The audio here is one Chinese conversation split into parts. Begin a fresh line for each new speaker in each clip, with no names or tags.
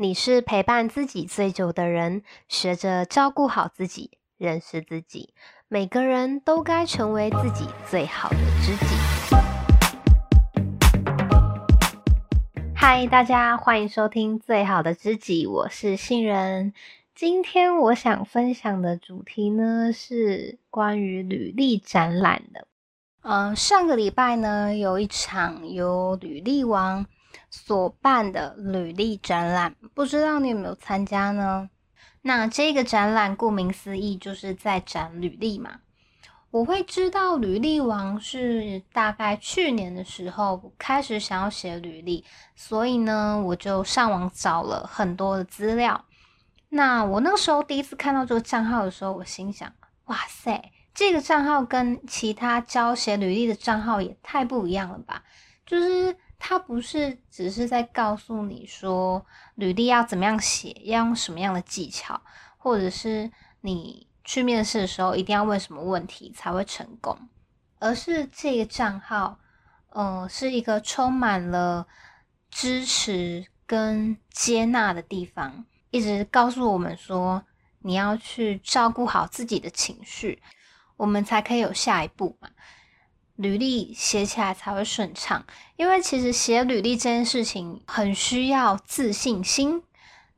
你是陪伴自己最久的人，学着照顾好自己，认识自己。每个人都该成为自己最好的知己。嗨，大家欢迎收听《最好的知己》，我是杏仁。今天我想分享的主题呢，是关于履历展览的。嗯、上个礼拜呢，有一场由履历王所办的履历展览，不知道你有没有参加呢？那这个展览顾名思义就是在展履历嘛。我会知道履历王是大概去年的时候开始想要写履历，所以呢，我就上网找了很多的资料。那我那个时候第一次看到这个账号的时候，我心想：哇塞，这个账号跟其他教写履历的账号也太不一样了吧？就是。他不是只是在告诉你说履历要怎么样写，要用什么样的技巧，或者是你去面试的时候一定要问什么问题才会成功，而是这个账号，嗯、呃，是一个充满了支持跟接纳的地方，一直告诉我们说你要去照顾好自己的情绪，我们才可以有下一步嘛。履历写起来才会顺畅，因为其实写履历这件事情很需要自信心，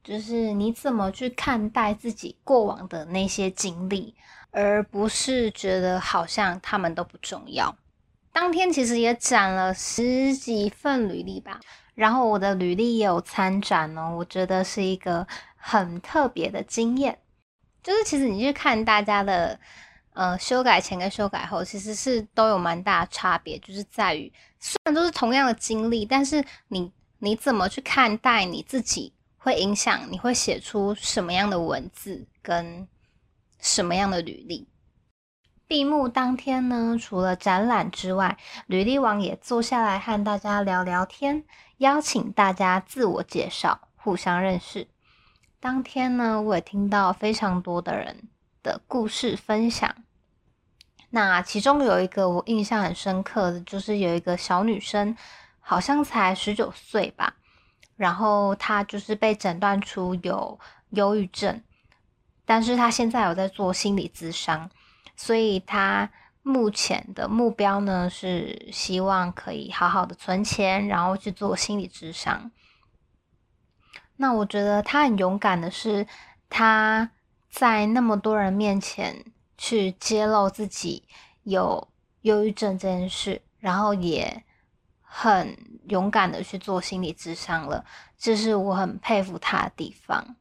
就是你怎么去看待自己过往的那些经历，而不是觉得好像他们都不重要。当天其实也展了十几份履历吧，然后我的履历也有参展哦，我觉得是一个很特别的经验，就是其实你去看大家的。呃，修改前跟修改后其实是都有蛮大的差别，就是在于虽然都是同样的经历，但是你你怎么去看待你自己，会影响你会写出什么样的文字跟什么样的履历。闭幕当天呢，除了展览之外，履历王也坐下来和大家聊聊天，邀请大家自我介绍，互相认识。当天呢，我也听到非常多的人的故事分享，那其中有一个我印象很深刻的，就是有一个小女生，好像才十九岁吧，然后她就是被诊断出有忧郁症，但是她现在有在做心理咨商，所以她目前的目标呢是希望可以好好的存钱，然后去做心理咨商。那我觉得她很勇敢的是，她。在那么多人面前去揭露自己有忧郁症这件事，然后也很勇敢的去做心理咨商了，这是我很佩服他的地方。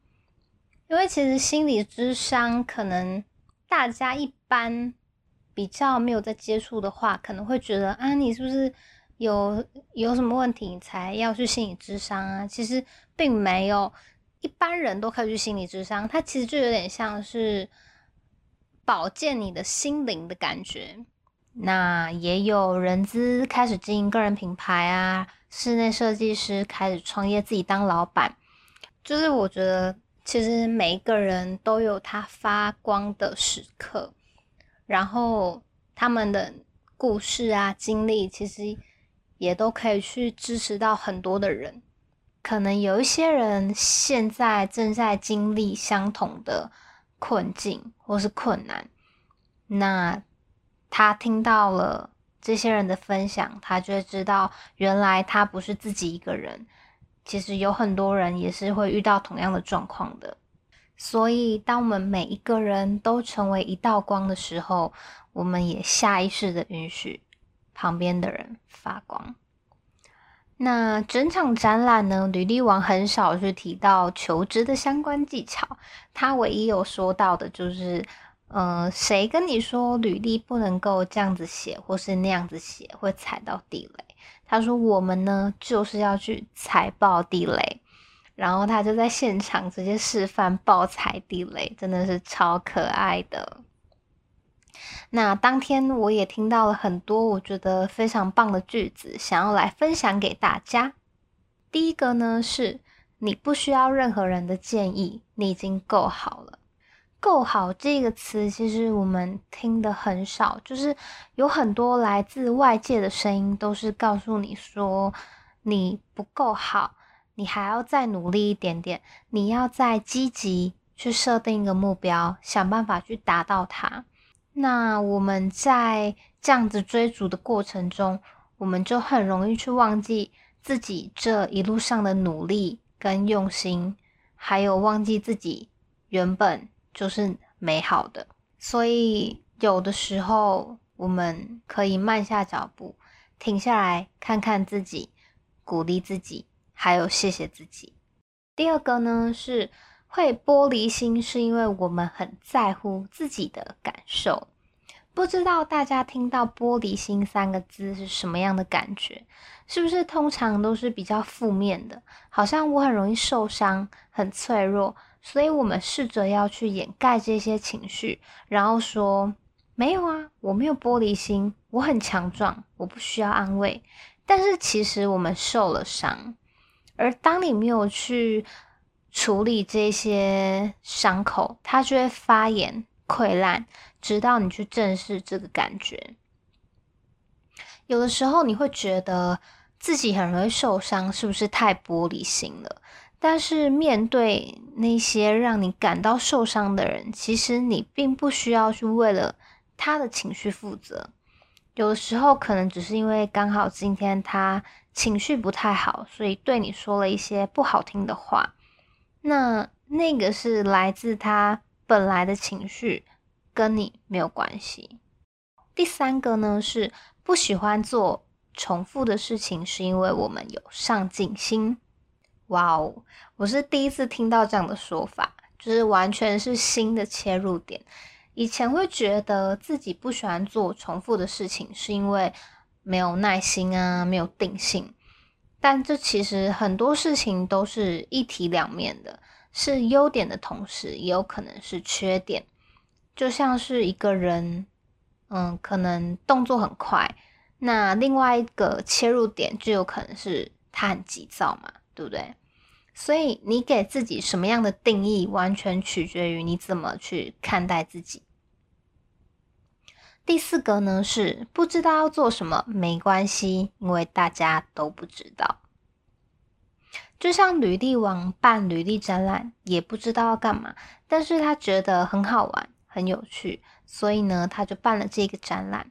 因为其实心理咨商可能大家一般比较没有在接触的话，可能会觉得啊，你是不是有有什么问题你才要去心理咨商啊？其实并没有。一般人都可以去心理咨商，它其实就有点像是保健你的心灵的感觉。那也有人资开始经营个人品牌啊，室内设计师开始创业，自己当老板。就是我觉得，其实每一个人都有他发光的时刻，然后他们的故事啊、经历，其实也都可以去支持到很多的人。可能有一些人现在正在经历相同的困境或是困难，那他听到了这些人的分享，他就会知道原来他不是自己一个人，其实有很多人也是会遇到同样的状况的。所以，当我们每一个人都成为一道光的时候，我们也下意识的允许旁边的人发光。那整场展览呢，履历王很少去提到求职的相关技巧，他唯一有说到的就是，呃，谁跟你说履历不能够这样子写，或是那样子写会踩到地雷？他说我们呢就是要去踩爆地雷，然后他就在现场直接示范爆踩地雷，真的是超可爱的。那当天我也听到了很多我觉得非常棒的句子，想要来分享给大家。第一个呢是，你不需要任何人的建议，你已经够好了。够好这个词其实我们听得很少，就是有很多来自外界的声音都是告诉你说你不够好，你还要再努力一点点，你要再积极去设定一个目标，想办法去达到它。那我们在这样子追逐的过程中，我们就很容易去忘记自己这一路上的努力跟用心，还有忘记自己原本就是美好的。所以有的时候，我们可以慢下脚步，停下来看看自己，鼓励自己。还有谢谢自己。第二个呢，是会玻璃心，是因为我们很在乎自己的感受。不知道大家听到“玻璃心”三个字是什么样的感觉？是不是通常都是比较负面的？好像我很容易受伤，很脆弱，所以我们试着要去掩盖这些情绪，然后说：“没有啊，我没有玻璃心，我很强壮，我不需要安慰。”但是其实我们受了伤。而当你没有去处理这些伤口，它就会发炎溃烂，直到你去正视这个感觉。有的时候你会觉得自己很容易受伤，是不是太玻璃心了？但是面对那些让你感到受伤的人，其实你并不需要去为了他的情绪负责。有的时候可能只是因为刚好今天他。情绪不太好，所以对你说了一些不好听的话。那那个是来自他本来的情绪，跟你没有关系。第三个呢，是不喜欢做重复的事情，是因为我们有上进心。哇哦，我是第一次听到这样的说法，就是完全是新的切入点。以前会觉得自己不喜欢做重复的事情，是因为。没有耐心啊，没有定性，但这其实很多事情都是一体两面的，是优点的同时，也有可能是缺点。就像是一个人，嗯，可能动作很快，那另外一个切入点就有可能是他很急躁嘛，对不对？所以你给自己什么样的定义，完全取决于你怎么去看待自己。第四个呢，是不知道要做什么，没关系，因为大家都不知道。就像履历王办履历展览，也不知道要干嘛，但是他觉得很好玩，很有趣，所以呢，他就办了这个展览。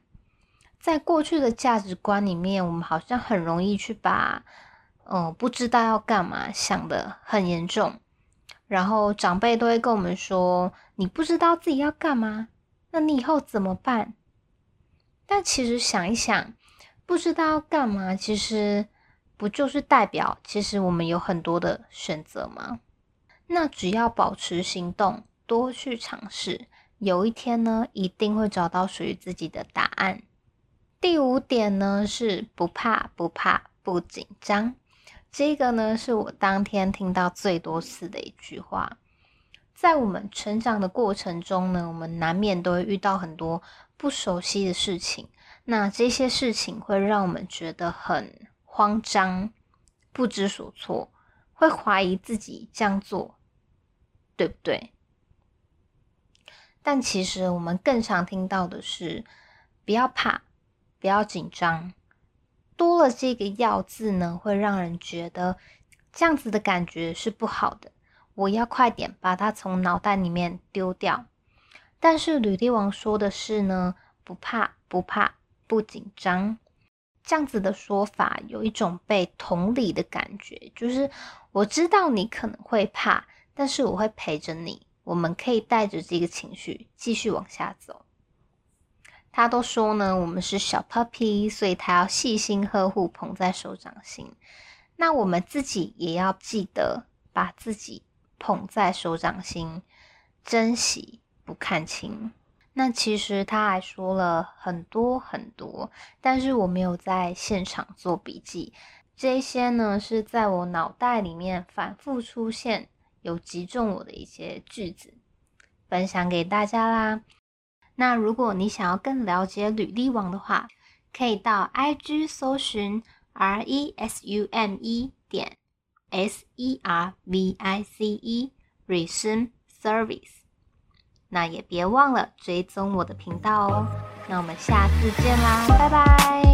在过去的价值观里面，我们好像很容易去把，嗯、不知道要干嘛想得很严重，然后长辈都会跟我们说：“你不知道自己要干嘛，那你以后怎么办？”但其实想一想，不知道要干嘛，其实不就是代表其实我们有很多的选择吗？那只要保持行动，多去尝试，有一天呢，一定会找到属于自己的答案。第五点呢，是不怕不怕不紧张，这个呢是我当天听到最多次的一句话。在我们成长的过程中呢，我们难免都会遇到很多。不熟悉的事情，那这些事情会让我们觉得很慌张、不知所措，会怀疑自己这样做对不对？但其实我们更常听到的是：不要怕，不要紧张。多了这个“要”字呢，会让人觉得这样子的感觉是不好的。我要快点把它从脑袋里面丢掉。但是履历王说的是呢，不怕不怕不紧张，这样子的说法有一种被同理的感觉，就是我知道你可能会怕，但是我会陪着你，我们可以带着这个情绪继续往下走。他都说呢，我们是小 puppy，所以他要细心呵护，捧在手掌心。那我们自己也要记得把自己捧在手掌心，珍惜。不看清，那其实他还说了很多很多，但是我没有在现场做笔记。这些呢是在我脑袋里面反复出现，有击中我的一些句子，分享给大家啦。那如果你想要更了解履历王的话，可以到 IG 搜寻 R E S U M E 点 S E R V I C E Resume Service。那也别忘了追踪我的频道哦，那我们下次见啦，拜拜。